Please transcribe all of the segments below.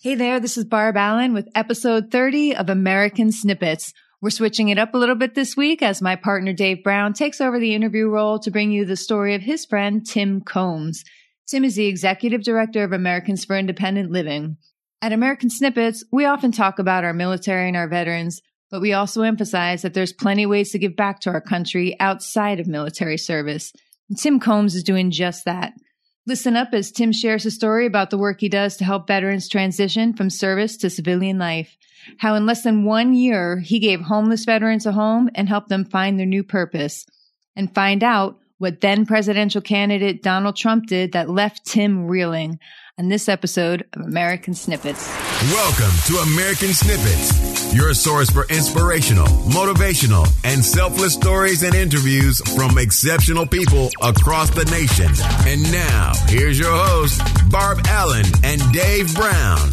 Hey there, this is Barb Allen with episode 30 of American Snippets. We're switching it up a little bit this week as my partner Dave Brown takes over the interview role to bring you the story of his friend Tim Combs. Tim is the executive director of Americans for Independent Living. At American Snippets, we often talk about our military and our veterans, but we also emphasize that there's plenty of ways to give back to our country outside of military service. And Tim Combs is doing just that. Listen up as Tim shares a story about the work he does to help veterans transition from service to civilian life. How in less than one year, he gave homeless veterans a home and helped them find their new purpose. And find out what then presidential candidate Donald Trump did that left Tim reeling on this episode of American Snippets. Welcome to American Snippets, your source for inspirational, motivational, and selfless stories and interviews from exceptional people across the nation. And now, here's your hosts, Barb Allen and Dave Brown.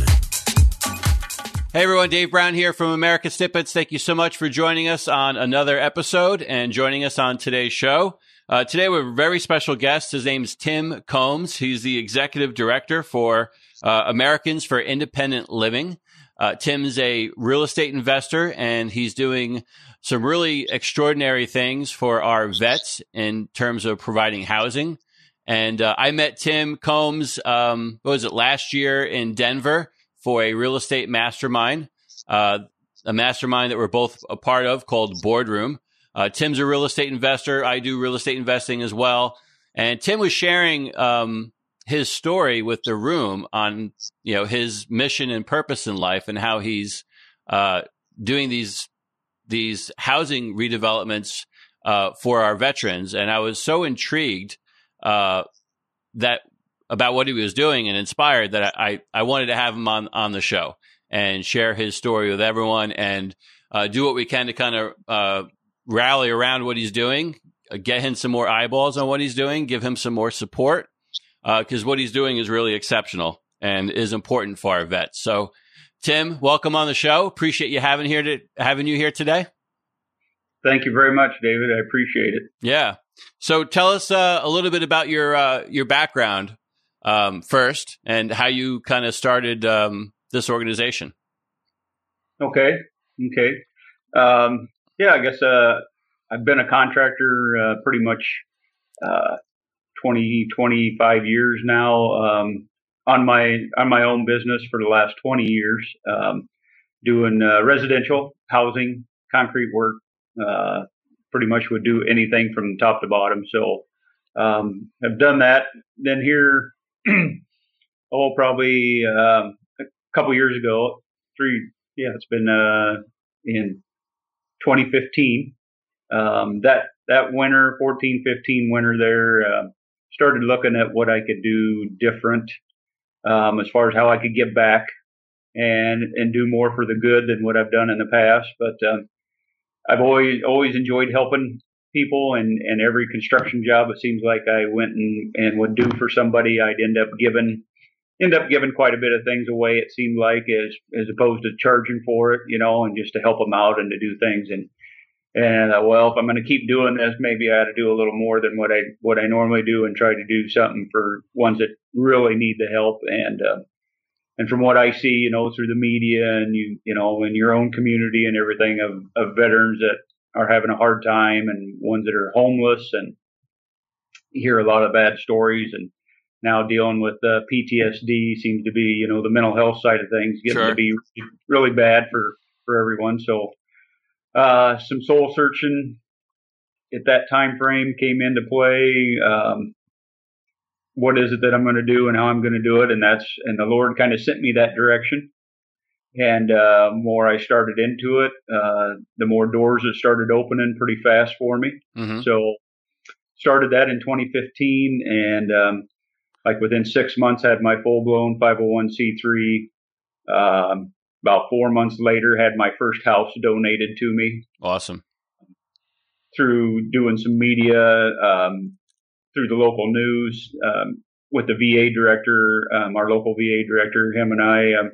Hey everyone, Dave Brown here from American Snippets. Thank you so much for joining us on another episode and joining us on today's show. Uh, today we have a very special guest. His name is Tim Combs. He's the executive director for uh, Americans for Independent Living. Uh, Tim's a real estate investor and he's doing some really extraordinary things for our vets in terms of providing housing. And uh, I met Tim Combs, um, what was it, last year in Denver for a real estate mastermind, uh, a mastermind that we're both a part of called Boardroom. Uh, Tim's a real estate investor. I do real estate investing as well. And Tim was sharing um, his story with the room on you know his mission and purpose in life and how he's uh, doing these these housing redevelopments uh, for our veterans. And I was so intrigued uh, that about what he was doing and inspired that I, I wanted to have him on on the show and share his story with everyone and uh, do what we can to kind of uh, rally around what he's doing, get him some more eyeballs on what he's doing, give him some more support because uh, what he's doing is really exceptional and is important for our vets. So, Tim, welcome on the show. Appreciate you having here to having you here today. Thank you very much, David. I appreciate it. Yeah. So, tell us uh, a little bit about your uh, your background um, first and how you kind of started um, this organization. Okay. Okay. Um, yeah, I guess uh, I've been a contractor uh, pretty much uh, 20, 25 years now. Um, on my on my own business for the last 20 years, um, doing uh, residential housing, concrete work. Uh, pretty much would do anything from top to bottom. So um, I've done that. Then here, oh, probably um, a couple years ago, three. Yeah, it's been uh, in 2015. Um, that that winter, 14, 15 winter there, uh, started looking at what I could do different um, as far as how I could give back and and do more for the good than what I've done in the past. But um, I've always always enjoyed helping people, and and every construction job it seems like I went and and would do for somebody, I'd end up giving end up giving quite a bit of things away. It seemed like as as opposed to charging for it, you know, and just to help them out and to do things. And and uh, well, if I'm going to keep doing this, maybe I ought to do a little more than what I what I normally do and try to do something for ones that really need the help. And uh, and from what I see, you know, through the media and you you know in your own community and everything of of veterans that are having a hard time and ones that are homeless and you hear a lot of bad stories and now dealing with uh, PTSD seems to be, you know, the mental health side of things getting sure. to be really bad for, for everyone. So, uh, some soul searching at that time frame came into play. Um, what is it that I'm going to do and how I'm going to do it? And that's, and the Lord kind of sent me that direction. And, uh, more I started into it, uh, the more doors it started opening pretty fast for me. Mm-hmm. So started that in 2015 and, um, like within six months, I had my full blown 501c3. Um, about four months later, had my first house donated to me. Awesome. Through doing some media, um, through the local news, um, with the VA director, um, our local VA director, him and I, um,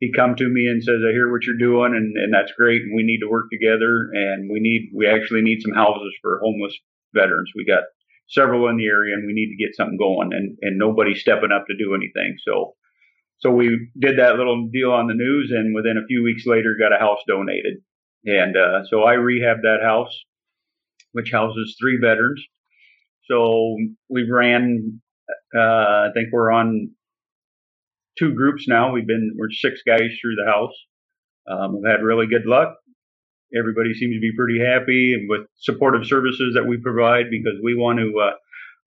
he come to me and says, I hear what you're doing and, and that's great. And we need to work together and we need, we actually need some houses for homeless veterans. We got several in the area and we need to get something going and, and nobody's stepping up to do anything. So, so we did that little deal on the news, and within a few weeks later, got a house donated. And uh, so I rehabbed that house, which houses three veterans. So we ran. Uh, I think we're on two groups now. We've been we're six guys through the house. Um, we've had really good luck. Everybody seems to be pretty happy with supportive services that we provide because we want to. Uh,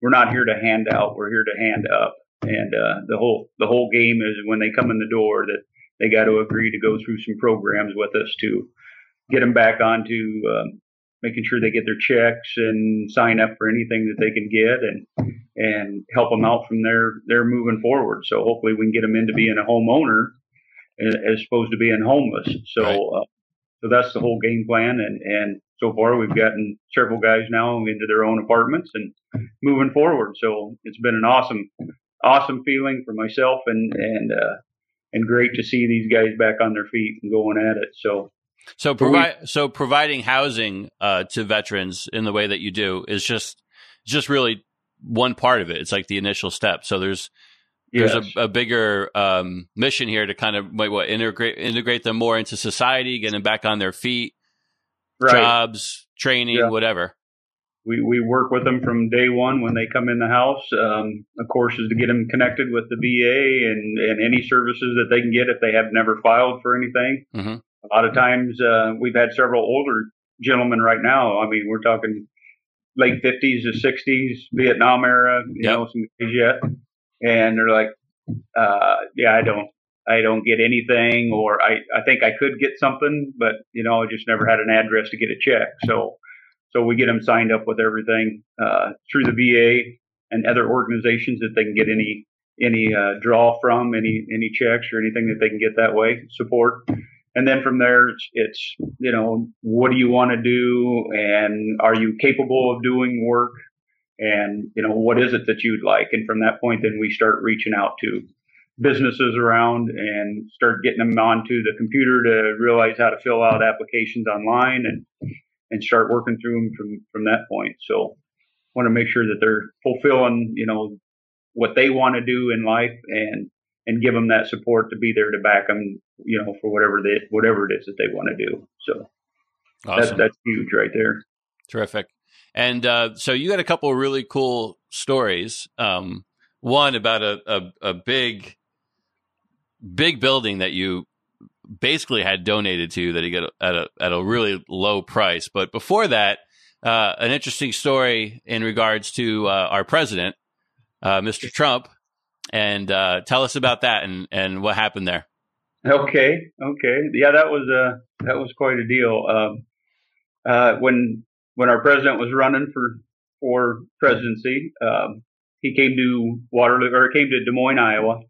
we're not here to hand out. We're here to hand up. And uh, the whole the whole game is when they come in the door that they got to agree to go through some programs with us to get them back onto um, making sure they get their checks and sign up for anything that they can get and and help them out from their they're moving forward. So hopefully we can get them into being a homeowner as opposed to being homeless. So right. uh, so that's the whole game plan and and so far we've gotten several guys now into their own apartments and moving forward. So it's been an awesome awesome feeling for myself and and uh, and great to see these guys back on their feet and going at it. So. So provide so providing housing uh, to veterans in the way that you do is just just really one part of it. It's like the initial step. So there's yes. there's a, a bigger um, mission here to kind of what integrate integrate them more into society, get them back on their feet, right. jobs, training, yeah. whatever we, we work with them from day one when they come in the house. Um, of course, is to get them connected with the VA and, and any services that they can get if they have never filed for anything. Mm-hmm. A lot of times, uh, we've had several older gentlemen right now. I mean, we're talking late 50s to 60s, Vietnam era, you yep. know, some yet. And they're like, uh, yeah, I don't, I don't get anything, or I, I think I could get something, but you know, I just never had an address to get a check. So, so we get them signed up with everything uh, through the VA and other organizations that they can get any any uh, draw from, any any checks or anything that they can get that way support. And then from there, it's, it's you know what do you want to do, and are you capable of doing work, and you know what is it that you'd like. And from that point, then we start reaching out to businesses around and start getting them onto the computer to realize how to fill out applications online and and start working through them from from that point. So, want to make sure that they're fulfilling, you know, what they want to do in life, and and give them that support to be there to back them, you know, for whatever they whatever it is that they want to do. So, awesome. that's that's huge right there. Terrific. And uh, so you got a couple of really cool stories. Um, one about a, a, a big big building that you basically had donated to that he got at a at a really low price. But before that, uh, an interesting story in regards to uh, our president, uh, Mr. Trump, and uh, tell us about that and and what happened there. Okay, okay, yeah, that was a uh, that was quite a deal. Um, uh, when when our president was running for for presidency, um, he came to Waterloo or came to Des Moines, Iowa,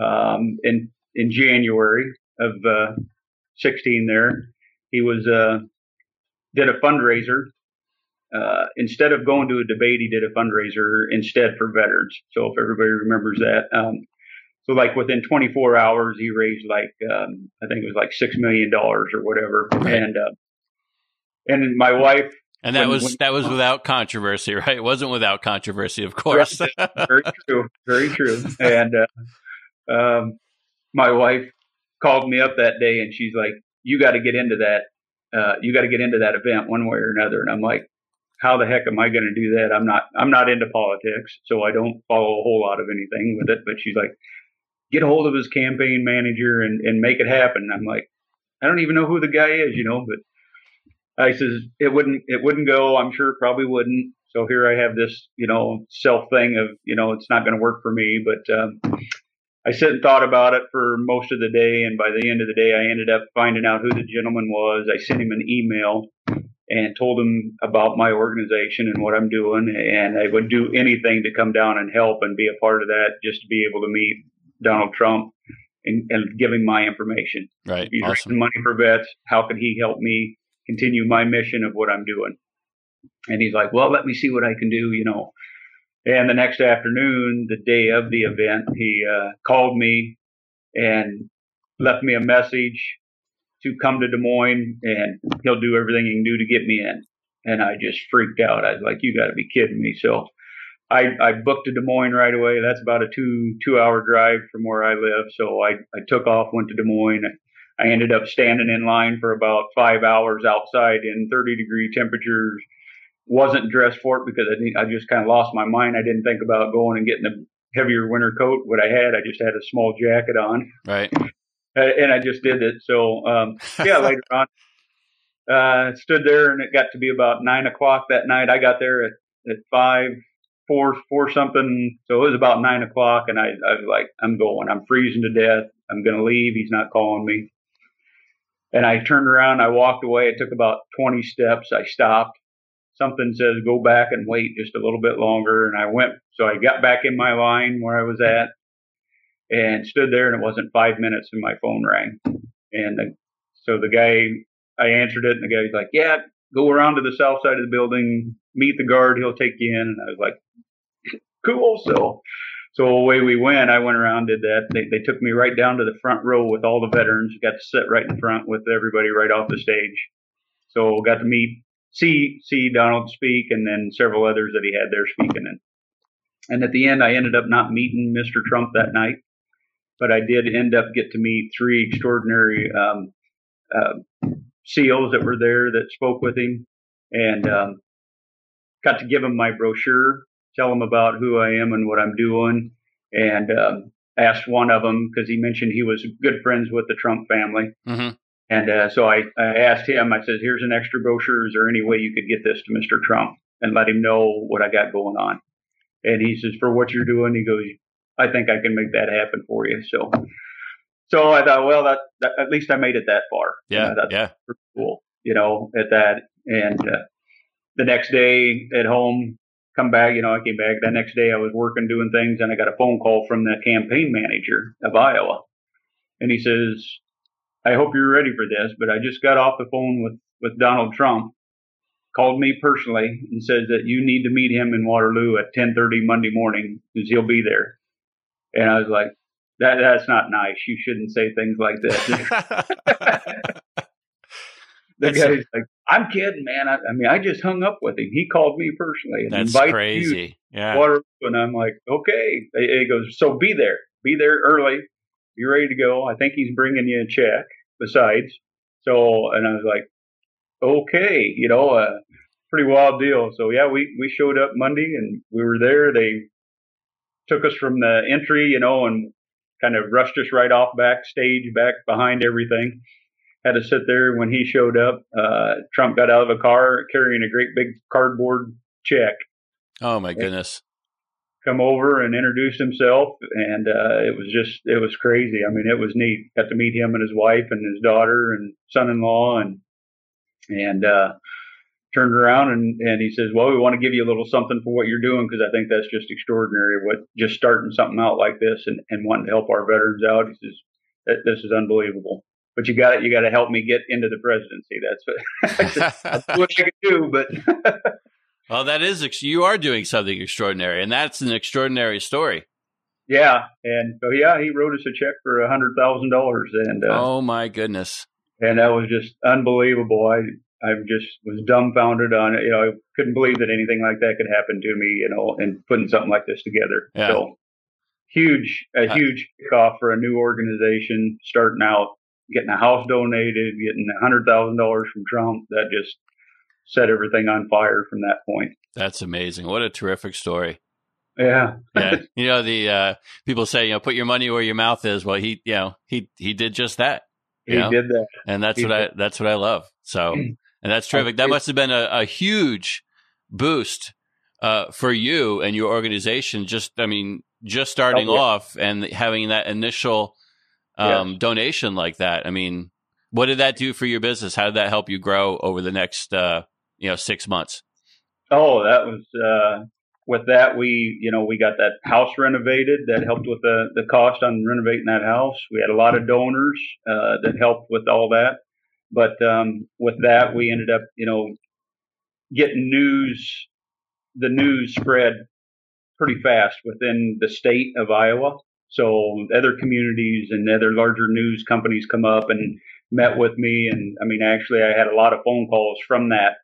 um, in in January of uh, 16 there. He was uh, did a fundraiser. Uh, instead of going to a debate, he did a fundraiser instead for veterans. So if everybody remembers that, um, so like within 24 hours, he raised like um, I think it was like six million dollars or whatever, right. and uh, and my wife. And that when, was when, that was without controversy, right? It wasn't without controversy, of course. very true, very true. And uh, um, my wife called me up that day and she's like, "You got to get into that. Uh, you got to get into that event one way or another." And I'm like, "How the heck am I going to do that? I'm not. I'm not into politics, so I don't follow a whole lot of anything with it." But she's like, "Get a hold of his campaign manager and and make it happen." I'm like, "I don't even know who the guy is, you know." But I says it wouldn't it wouldn't go. I'm sure it probably wouldn't. So here I have this, you know, self thing of, you know, it's not going to work for me. But um, I sat and thought about it for most of the day, and by the end of the day, I ended up finding out who the gentleman was. I sent him an email and told him about my organization and what I'm doing, and I would do anything to come down and help and be a part of that, just to be able to meet Donald Trump and, and give him my information. Right, he's awesome. raising money for vets. How can he help me continue my mission of what I'm doing? And he's like, "Well, let me see what I can do," you know. And the next afternoon, the day of the event, he uh, called me and left me a message to come to Des Moines and he'll do everything he can do to get me in. And I just freaked out. I was like, you got to be kidding me. So I, I booked to Des Moines right away. That's about a two two hour drive from where I live. So I, I took off, went to Des Moines. I ended up standing in line for about five hours outside in 30 degree temperatures. Wasn't dressed for it because I, I just kind of lost my mind. I didn't think about going and getting a heavier winter coat. What I had, I just had a small jacket on. Right. And I just did it. So, um, yeah, later on, uh, stood there and it got to be about nine o'clock that night. I got there at, at five, four, four something. So it was about nine o'clock and I, I was like, I'm going, I'm freezing to death. I'm going to leave. He's not calling me. And I turned around, I walked away. It took about 20 steps. I stopped. Something says go back and wait just a little bit longer. And I went, so I got back in my line where I was at and stood there and it wasn't five minutes and my phone rang. And the, so the guy, I answered it and the guy's like, yeah, go around to the south side of the building, meet the guard. He'll take you in. And I was like, cool. So so away we went. I went around, did that. They, they took me right down to the front row with all the veterans. Got to sit right in front with everybody right off the stage. So got to meet, see, see Donald speak, and then several others that he had there speaking. And and at the end, I ended up not meeting Mr. Trump that night, but I did end up get to meet three extraordinary um, uh, SEALs that were there that spoke with him, and um, got to give him my brochure tell him about who I am and what I'm doing, and um, asked one of them because he mentioned he was good friends with the Trump family. Mm-hmm. And uh, so I, I asked him, I said, here's an extra brochure. Is there any way you could get this to Mr. Trump and let him know what I got going on? And he says, for what you're doing, he goes, I think I can make that happen for you. So, so I thought, well, that, that at least I made it that far. Yeah. You know, that's yeah. pretty cool, you know, at that. And uh, the next day at home, come back, you know, I came back. That next day I was working doing things and I got a phone call from the campaign manager of Iowa. And he says, I hope you're ready for this, but I just got off the phone with, with Donald Trump, called me personally and says that you need to meet him in Waterloo at 1030 Monday morning because he'll be there. And I was like, that, that's not nice. You shouldn't say things like that. the It's- guy's like, I'm kidding, man. I, I mean, I just hung up with him. He called me personally and That's invited you crazy. Yeah. Waterloo, and I'm like, okay. He goes, so be there, be there early, be ready to go. I think he's bringing you a check besides. So, and I was like, okay, you know, uh, pretty wild deal. So yeah, we we showed up Monday and we were there. They took us from the entry, you know, and kind of rushed us right off backstage, back behind everything. Had to sit there when he showed up. Uh, Trump got out of a car carrying a great big cardboard check Oh my goodness. Come over and introduced himself and uh it was just it was crazy. I mean it was neat. Got to meet him and his wife and his daughter and son-in-law and and uh turned around and and he says well we want to give you a little something for what you're doing because i think that's just extraordinary what just starting something out like this and and wanting to help our veterans out. He says this is unbelievable. But you got it—you got to help me get into the presidency. That's what that's what i could do but well, that is you are doing something extraordinary, and that's an extraordinary story. Yeah, and so yeah, he wrote us a check for a hundred thousand dollars, and uh, oh my goodness. and that was just unbelievable. I I just was dumbfounded on it. You know, I couldn't believe that anything like that could happen to me. You know, and putting something like this together. Yeah. So huge, a huge kickoff for a new organization starting out, getting a house donated, getting a hundred thousand dollars from Trump. That just set everything on fire from that point. That's amazing. What a terrific story. Yeah, Yeah. you know, the uh people say, you know, put your money where your mouth is. Well, he, you know, he he did just that. he Yeah. did that. And that's He what I that's what I love. So, and that's terrific. That must have been a, a huge boost uh for you and your organization just I mean, just starting Oh, yeah. off and having that initial um donation like that. I mean, what did that do for your business? How did that help you grow over the next uh, you know, 6 months? Oh, that was uh, with that we you know we got that house renovated that helped with the the cost on renovating that house. We had a lot of donors uh, that helped with all that, but um, with that we ended up you know getting news. The news spread pretty fast within the state of Iowa. So other communities and other larger news companies come up and met with me, and I mean actually I had a lot of phone calls from that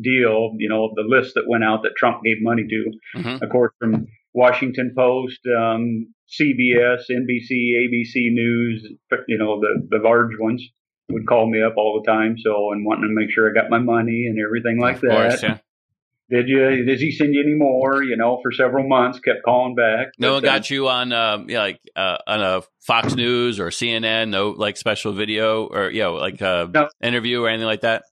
deal, you know, the list that went out that Trump gave money to, mm-hmm. of course, from Washington Post, um, CBS, NBC, ABC News, you know, the, the large ones would call me up all the time. So, and wanting to make sure I got my money and everything like of that. Course, yeah. Did you? Did he send you any more? You know, for several months, kept calling back. No one got you on, uh, yeah, like uh, on a Fox News or CNN. No, like special video or you know, like uh, no. interview or anything like that.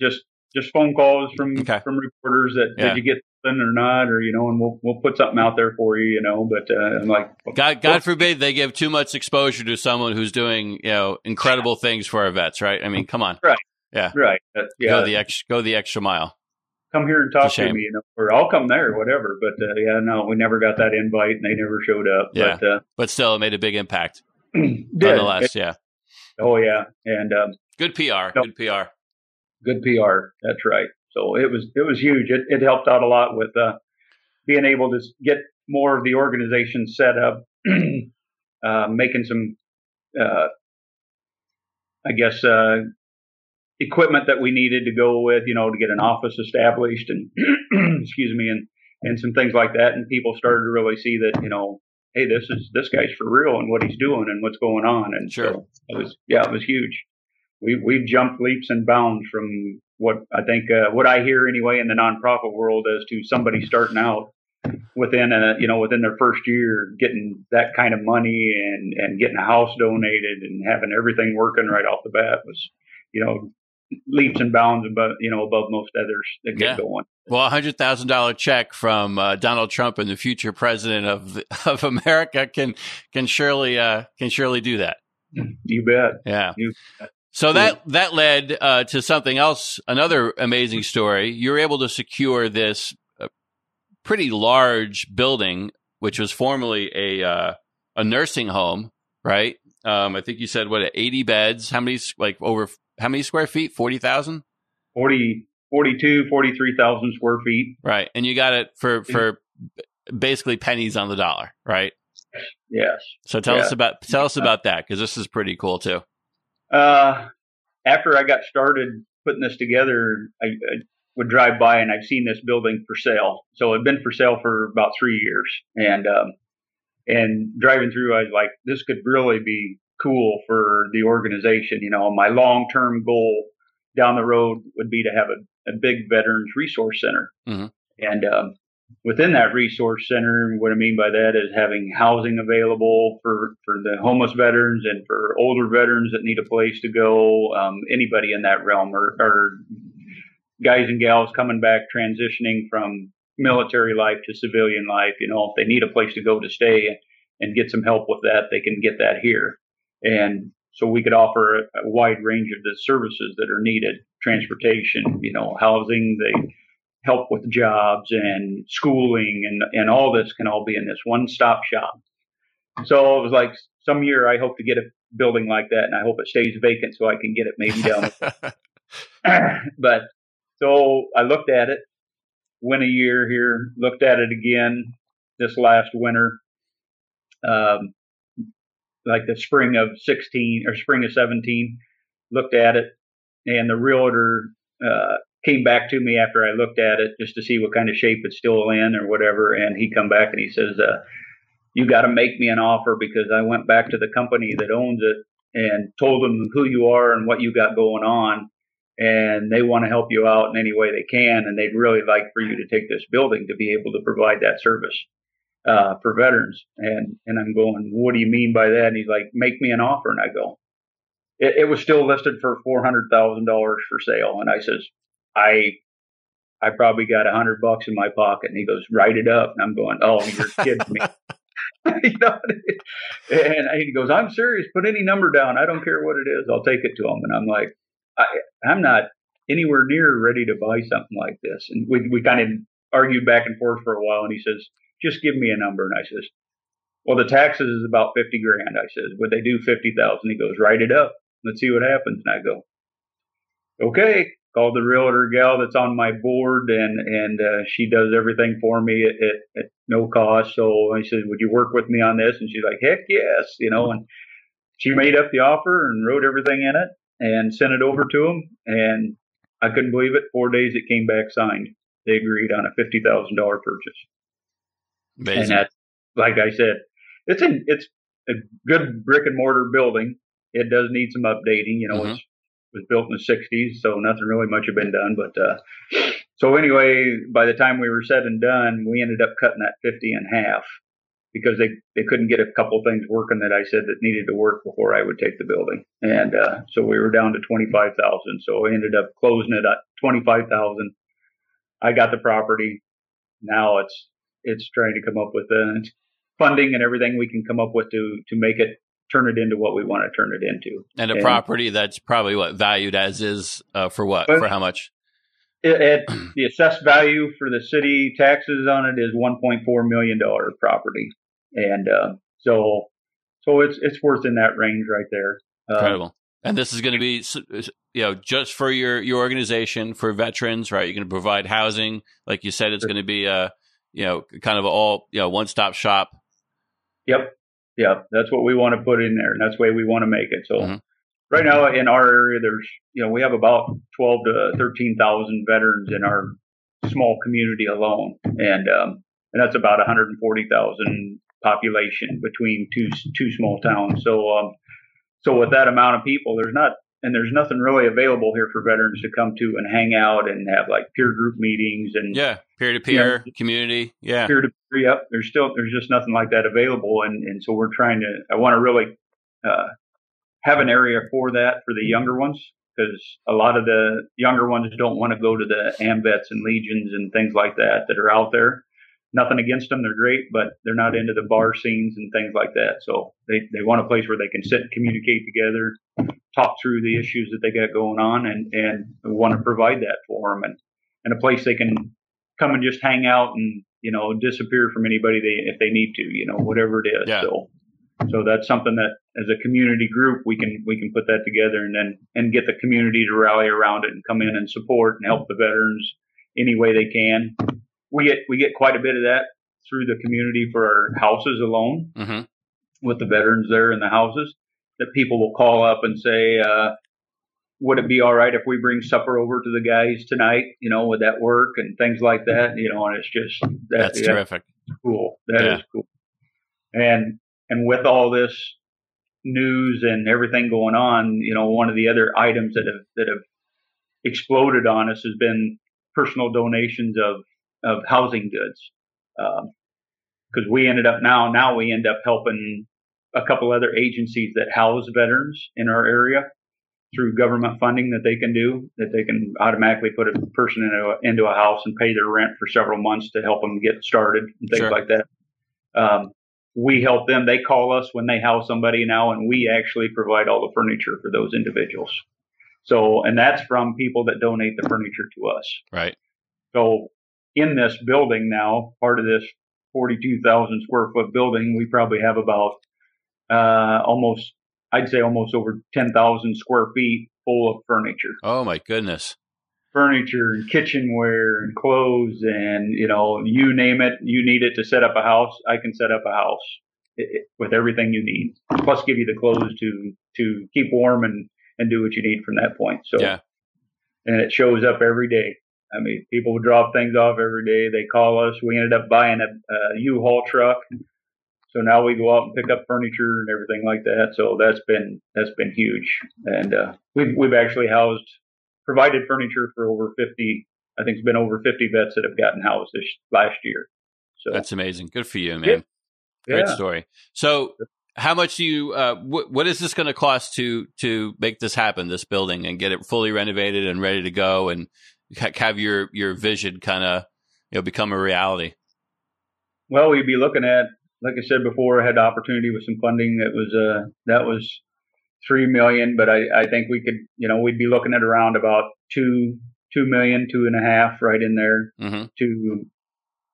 Just just phone calls from okay. from reporters that yeah. did you get something or not, or you know, and we'll we'll put something out there for you, you know. But uh, I'm like, God, God forbid they give too much exposure to someone who's doing you know incredible things for our vets, right? I mean, come on, right? Yeah, right. Uh, yeah, go the extra go the extra mile come here and talk to me, you know, or I'll come there, whatever. But uh, yeah, no, we never got that invite, and they never showed up. Yeah, but, uh, but still, it made a big impact. Nonetheless, yeah. Oh yeah, and um, good PR, no, good PR, good PR. That's right. So it was it was huge. It, it helped out a lot with uh, being able to get more of the organization set up, uh, making some, uh, I guess, uh, equipment that we needed to go with, you know, to get an office established and excuse me, and and some things like that. And people started to really see that, you know, hey, this is this guy's for real and what he's doing and what's going on. And sure. so it was yeah, it was huge. We we've jumped leaps and bounds from what I think uh, what I hear anyway in the nonprofit world as to somebody starting out within a you know within their first year getting that kind of money and and getting a house donated and having everything working right off the bat was you know leaps and bounds above you know above most others that get yeah. going. Well, a hundred thousand dollar check from uh, Donald Trump and the future president of of America can can surely uh, can surely do that. You bet. Yeah. You bet. So that that led uh, to something else, another amazing story. You were able to secure this uh, pretty large building, which was formerly a uh, a nursing home, right? Um, I think you said what, eighty beds? How many? Like over how many square feet? 40,000? 40, 42, 43,000 square feet. Right. And you got it for, for basically pennies on the dollar, right? Yes. So tell us about, tell us about that. Cause this is pretty cool too. Uh, after I got started putting this together, I, I would drive by and I've seen this building for sale. So it'd been for sale for about three years. And, um, and driving through, I was like, this could really be cool for the organization. You know, my long term goal down the road would be to have a, a big veterans resource center. Mm-hmm. And um, within that resource center, what I mean by that is having housing available for, for the homeless veterans and for older veterans that need a place to go, um, anybody in that realm or, or guys and gals coming back transitioning from military life to civilian life. You know, if they need a place to go to stay and get some help with that, they can get that here. And so we could offer a, a wide range of the services that are needed transportation, you know, housing, they help with jobs and schooling and, and all this can all be in this one stop shop. So it was like some year I hope to get a building like that and I hope it stays vacant so I can get it maybe down. but so I looked at it, went a year here, looked at it again this last winter. Um, like the spring of 16 or spring of 17, looked at it, and the realtor uh, came back to me after I looked at it just to see what kind of shape it's still in or whatever. And he come back and he says, uh, "You got to make me an offer because I went back to the company that owns it and told them who you are and what you got going on." And they want to help you out in any way they can, and they'd really like for you to take this building to be able to provide that service uh, for veterans. And, and I'm going, what do you mean by that? And he's like, make me an offer. And I go, it, it was still listed for $400,000 for sale. And I says, I, I probably got a hundred bucks in my pocket. And he goes, write it up. And I'm going, oh, you're kidding me. you know, and he goes, I'm serious. Put any number down. I don't care what it is. I'll take it to him. And I'm like, I, I'm not anywhere near ready to buy something like this. And we, we kind of argued back and forth for a while. And he says, just give me a number. And I says, well, the taxes is about 50 grand. I says, would they do 50,000? He goes, write it up. Let's see what happens. And I go, okay. Call the realtor gal that's on my board and, and, uh, she does everything for me at, at, at no cost. So I said, would you work with me on this? And she's like, heck yes, you know, and she made up the offer and wrote everything in it and sent it over to him. And I couldn't believe it. Four days it came back signed. They agreed on a fifty thousand dollar purchase. Amazing. And that's like I said, it's a it's a good brick and mortar building. It does need some updating. You know, Mhm. it's it was built in the '60s, so nothing really much had been done. But uh, so anyway, by the time we were said and done, we ended up cutting that 50 in half because they they couldn't get a couple things working that I said that needed to work before I would take the building, and uh, so we were down to 25,000. So we ended up closing it at 25,000. I got the property. Now it's it's trying to come up with uh, funding and everything we can come up with to to make it turn it into what we want to turn it into. and a and- property that's probably what valued as is uh, for what? For how much? It, it, the assessed value for the city taxes on it is 1.4 million dollar property, and uh, so so it's it's worth in that range right there. Uh, Incredible. And this is going to be, you know, just for your your organization for veterans, right? You're going to provide housing, like you said. It's going to be a, you know, kind of all, you know, one stop shop. Yep, yep, that's what we want to put in there, and that's the way we want to make it. So. Mhm. Right now in our area, there's, you know, we have about 12 to 13,000 veterans in our small community alone. And, um, and that's about 140,000 population between two, two small towns. So, um, so with that amount of people, there's not, and there's nothing really available here for veterans to come to and hang out and have like peer group meetings and Yeah, peer to peer community. Yeah, peer to peer. Yep, there's still there's just nothing like that available, and and so we're trying to. I want to really uh, have an area for that for the younger ones because a lot of the younger ones don't want to go to the AMVETs and Legions and things like that that are out there. Nothing against them; they're great, but they're not into the bar scenes and things like that. So they they want a place where they can sit and communicate together, talk through the issues that they got going on, and and want to provide that for them and and a place they can come and just hang out and you know disappear from anybody they if they need to you know whatever it is Yeah. so so that's something that as a community group we can we can put that together and then and get the community to rally around it and come in and support and help the veterans any way they can we get we get quite a bit of that through the community for our houses alone hmm with the veterans there in the houses that people will call up and say, uh, would it be all right if we bring supper over to the guys tonight? You know, would that work and things like that? You know, and it's just that, that's yeah, terrific. cool. That is Yeah. cool. And and with all this news and everything going on, you know, one of the other items that have that have exploded on us has been personal donations of of housing goods. Because we ended up now now we end up helping a couple other agencies that house veterans in our area through government funding that they can do, that they can automatically put a person into a, into a house and pay their rent for several months to help them get started and things Sure. like that. Um, we help them. They call us when they house somebody now, and we actually provide all the furniture for those individuals. So, and that's from people that donate the furniture to us. Right. So in this building now, part of this 42,000 square foot building, we probably have about, uh, almost, I'd say almost over 10,000 square feet full of furniture, Oh my goodness. furniture and kitchenware and clothes and, you know, you name it, you need it to set up a house. I can set up a house with everything you need, plus give you the clothes to, to keep warm and, and do what you need from that point. So, Yeah. and it shows up every day. I mean, people would drop things off every day. They call us. We ended up buying a, a U-Haul truck, so now we go out and pick up furniture and everything like that. So that's been that's been huge, and uh, we've we've actually housed, provided furniture for over fifty. I think it's been over fifty vets that have gotten housed this last year. So That's amazing. Good for you, man. Yeah. Great yeah. story. So, how much do you? Uh, wh- what is this going to cost to to make this happen? This building and get it fully renovated and ready to go, and have your your vision kind of you know become a reality. Well, we'd be looking at, like I said before, I had the opportunity with some funding that was, uh, that was three million, but I, I think we could, you know, we'd be looking at around about two, two million, two and a half right in there hmm to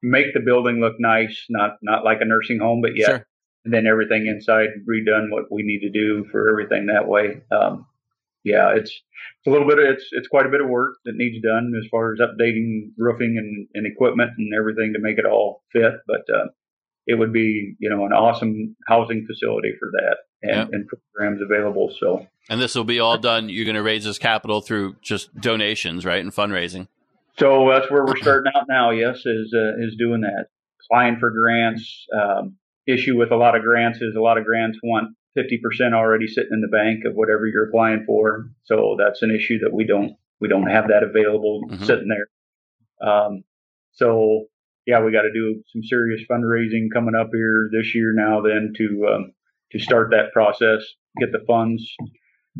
make the building look nice, not, not like a nursing home, but yet, Sure. and then everything inside redone what we need to do for everything that way. Um, yeah, it's, it's a little bit, of, it's, it's quite a bit of work that needs done as far as updating roofing and, and equipment and everything to make it all fit. But, uh, it would be, you know, an awesome housing facility for that. and, Yep. and programs available. So And this will be all done. You're going to raise this capital through just donations, right, and fundraising. So that's where we're starting out now. Yes, is uh, is doing that, applying for grants. Um, issue with a lot of grants is a lot of grants want 50% already sitting in the bank of whatever you're applying for. So that's an issue that we don't we don't have that available Mhm. sitting there. Um, so yeah, we got to do some serious fundraising coming up here this year now. Then to um, to start that process, get the funds.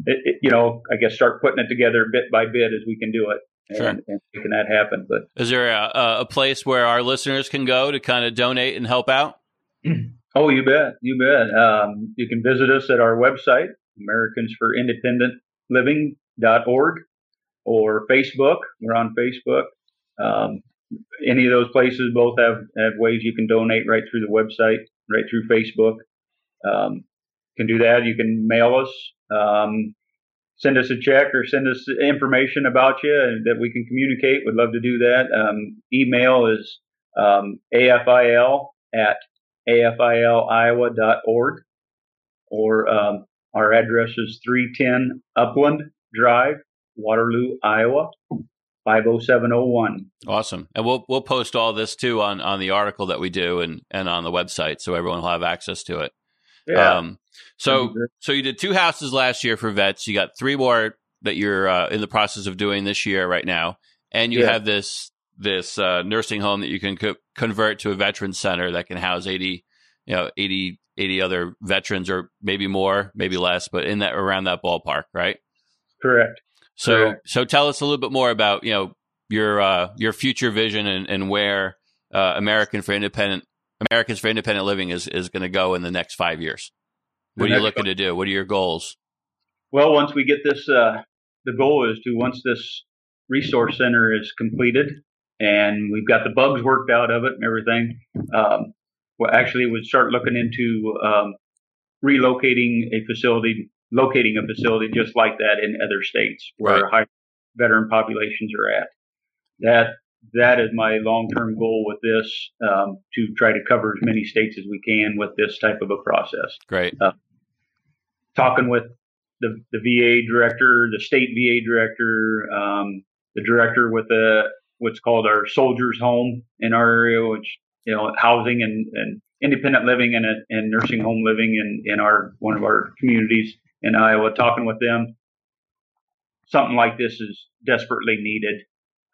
It, it, you know, I guess start putting it together bit by bit as we can do it and, Sure. and making that happen. But Is there a, a place where our listeners can go to kind of donate and help out? Oh, you bet. You bet. Um, you can visit us at our website, Americans for Independent Living.org or Facebook. We're on Facebook. Um, any of those places both have, have ways you can donate right through the website, right through Facebook. Um, can do that. You can mail us, um, send us a check or send us information about you that we can communicate. Would love to do that. Um, email is um, AFIL at afiliowa.org, or um, our address is 310 Upland Drive, Waterloo, Iowa, 50701. Awesome. And we'll we'll post all this too on on the article that we do and and on the website so everyone will have access to it. Yeah. Um, so so you did two houses last year for vets. You got three more that you're uh, in the process of doing this year right now, and you Yeah. have this this uh, nursing home that you can co- convert to a veteran center that can house 80 you know 80 80 other veterans or maybe more maybe less but in that around that ballpark right Correct. so Correct. so tell us a little bit more about you know your uh, your future vision and, and where uh, American for Independent Americans for Independent Living is is going to go in the next five years. What are you looking to do? What are your goals? Well, once we get this, uh, the goal is to once this resource center is completed and we've got the bugs worked out of it and everything, um, well, actually, we'd start looking into um, relocating a facility, locating a facility just like that in other states where high veteran populations are at. That that is my long-term goal with this um, to try to cover as many states as we can with this type of a process Great. talking with the, the VA director, the state VA director, um, the director with the what's called our soldiers home in our area, which you know housing and, and independent living and, and nursing home living in, in our one of our communities in Iowa. Talking with them, something like this is desperately needed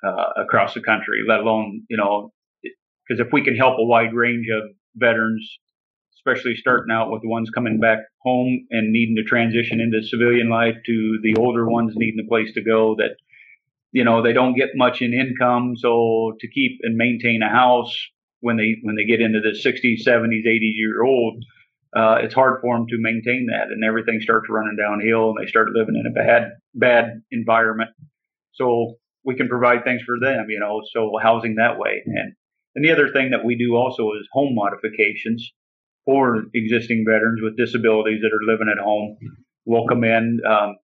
uh, across the country. Let alone you know because if we can help a wide range of veterans especially starting out with the ones coming back home and needing to transition into civilian life to the older ones needing a place to go that you know they don't get much in income so to keep and maintain a house when they when they get into the 60s 70s 80 year old uh, it's hard for them to maintain that and everything starts running downhill and they start living in a bad bad environment so we can provide things for them you know so housing that way and and the other thing that we do also is home modifications for existing veterans with disabilities that are living at home. We'll come in, um,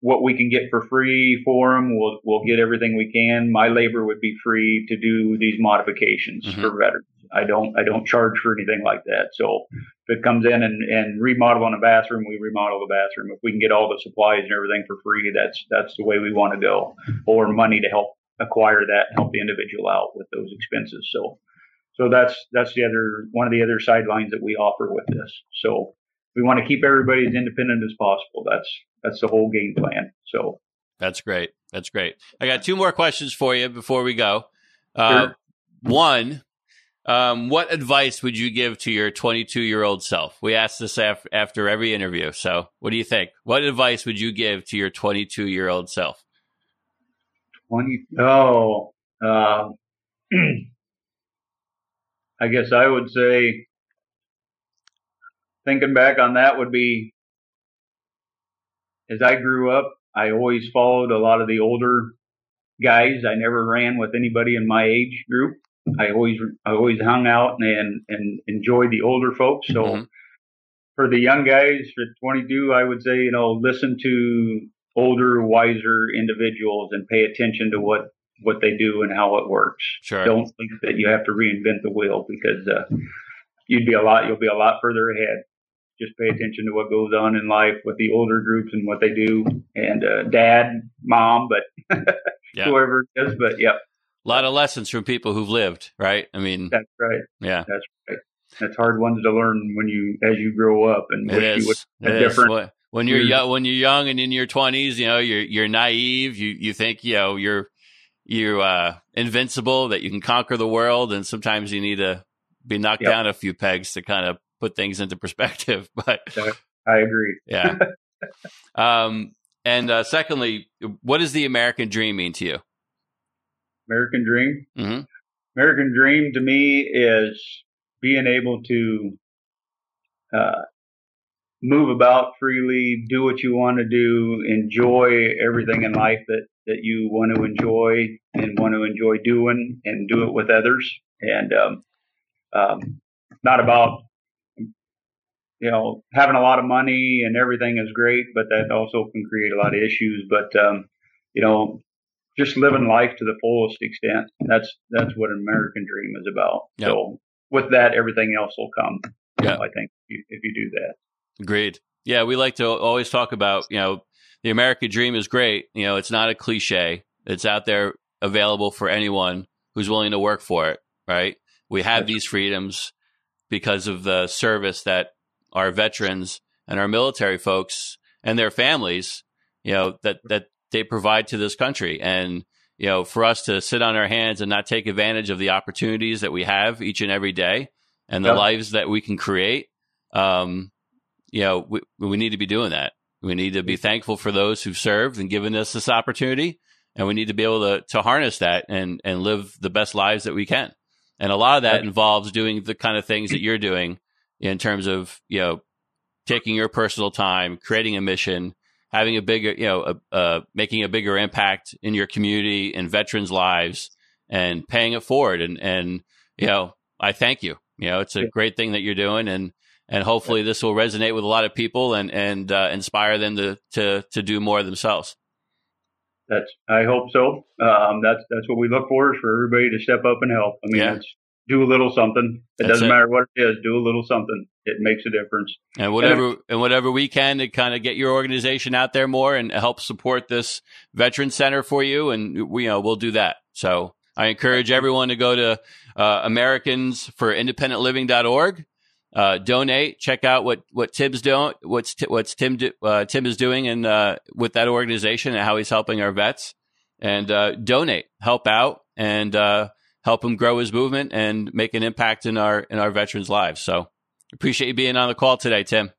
what we can get for free for them. We'll, we'll get everything we can. My labor would be free to do these modifications Mhm. for veterans. I don't, I don't charge for anything like that. So if it comes in and, and remodeling a bathroom, we remodel the bathroom. If we can get all the supplies and everything for free, that's, that's the way we want to go or money to help acquire that and help the individual out with those expenses. So, so that's that's the other one of the other sidelines that we offer with this. So we want to keep everybody as independent as possible. That's that's the whole game plan. So That's great. That's great. I got two more questions for you before we go. Uh, Sure. One, um, what advice would you give to your 22 year old self? We ask this af- after every interview. So, what do you think? What advice would you give to your 22 year old self? twenty oh uh, I guess I would say thinking back on that would be as I grew up, I always followed a lot of the older guys. I never ran with anybody in my age group. I always I always hung out and and enjoyed the older folks. So Mhm. for the young guys for 22, I would say you know listen to older, wiser individuals and pay attention to what what they do and how it works. Sure. Don't think that you have to reinvent the wheel because uh, you'd be a lot you'll be a lot further ahead. Just pay attention to what goes on in life with the older groups and what they do, and uh, dad, mom, but yeah. whoever it is. But yep, a lot of lessons from people who've lived, right? I mean, that's right. Yeah, that's right. That's hard ones to learn when you as you grow up and it is. you different. When you're young, when you're young and in your twenties, you know you're you're naive. You you think you know you're you're uh, invincible, that you can conquer the world, and sometimes you need to be knocked yep. down a few pegs to kind of put things into perspective. But I agree. yeah. um, and uh, secondly, what does the American dream mean to you? American dream. Mm-hmm. American dream to me is being able to uh, move about freely, do what you want to do, enjoy everything in life that, that you want to enjoy and want to enjoy doing and do it with others. And, um, um, not about, you know, having a lot of money and everything is great, but that also can create a lot of issues. But, um, you know, just living life to the fullest extent. That's, that's what an American dream is about. Yep. So with that, everything else will come. Yeah. I think if you, if you do that. Agreed. Yeah, we like to always talk about, you know, the American dream is great. You know, it's not a cliche. It's out there available for anyone who's willing to work for it, right? We have these freedoms because of the service that our veterans and our military folks and their families, you know, that that they provide to this country. And, you know, for us to sit on our hands and not take advantage of the opportunities that we have each and every day and the lives that we can create, um, you know, we, we need to be doing that. We need to be thankful for those who've served and given us this opportunity. And we need to be able to, to harness that and, and live the best lives that we can. And a lot of that involves doing the kind of things that you're doing in terms of, you know, taking your personal time, creating a mission, having a bigger, you know, uh, uh, making a bigger impact in your community and veterans' lives and paying it forward. And, and, you know, I thank you. You know, it's a great thing that you're doing. And, and hopefully this will resonate with a lot of people and and uh, inspire them to to to do more themselves. That's I hope so. Um, that's that's what we look for is for everybody to step up and help. I mean, yeah. Do a little something. It that's doesn't it. matter what it is. Do a little something. It makes a difference. And whatever and, and whatever we can to kind of get your organization out there more and help support this veteran center for you, and we you know we'll do that. So I encourage everyone to go to uh, Americans for Living.org uh, donate. Check out what what Tim's doing. What's what's Tim do, uh, Tim is doing and uh, with that organization and how he's helping our vets. And uh, donate, help out, and uh, help him grow his movement and make an impact in our in our veterans' lives. So appreciate you being on the call today, Tim.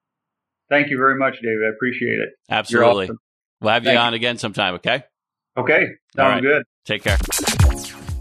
Thank you very much, David. I appreciate it. Absolutely. Awesome. We'll have you on you. again sometime. Okay. Okay. Sounds right. good. Take care.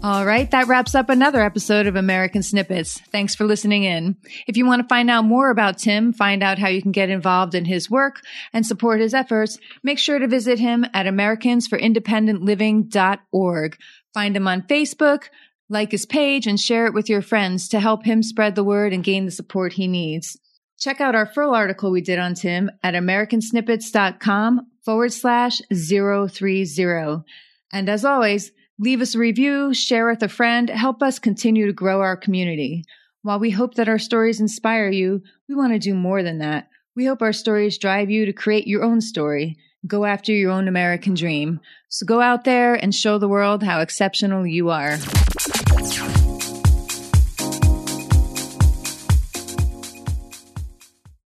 All right, that wraps up another episode of American Snippets. Thanks for listening in. If you want to find out more about Tim, find out how you can get involved in his work and support his efforts, make sure to visit him at americansforindependentliving.org. Find him on Facebook, like his page, and share it with your friends to help him spread the word and gain the support he needs. Check out our full article we did on Tim at americansnippets.com forward slash 030. And as always, Leave us a review, share with a friend, help us continue to grow our community. While we hope that our stories inspire you, we want to do more than that. We hope our stories drive you to create your own story, go after your own American dream. So go out there and show the world how exceptional you are.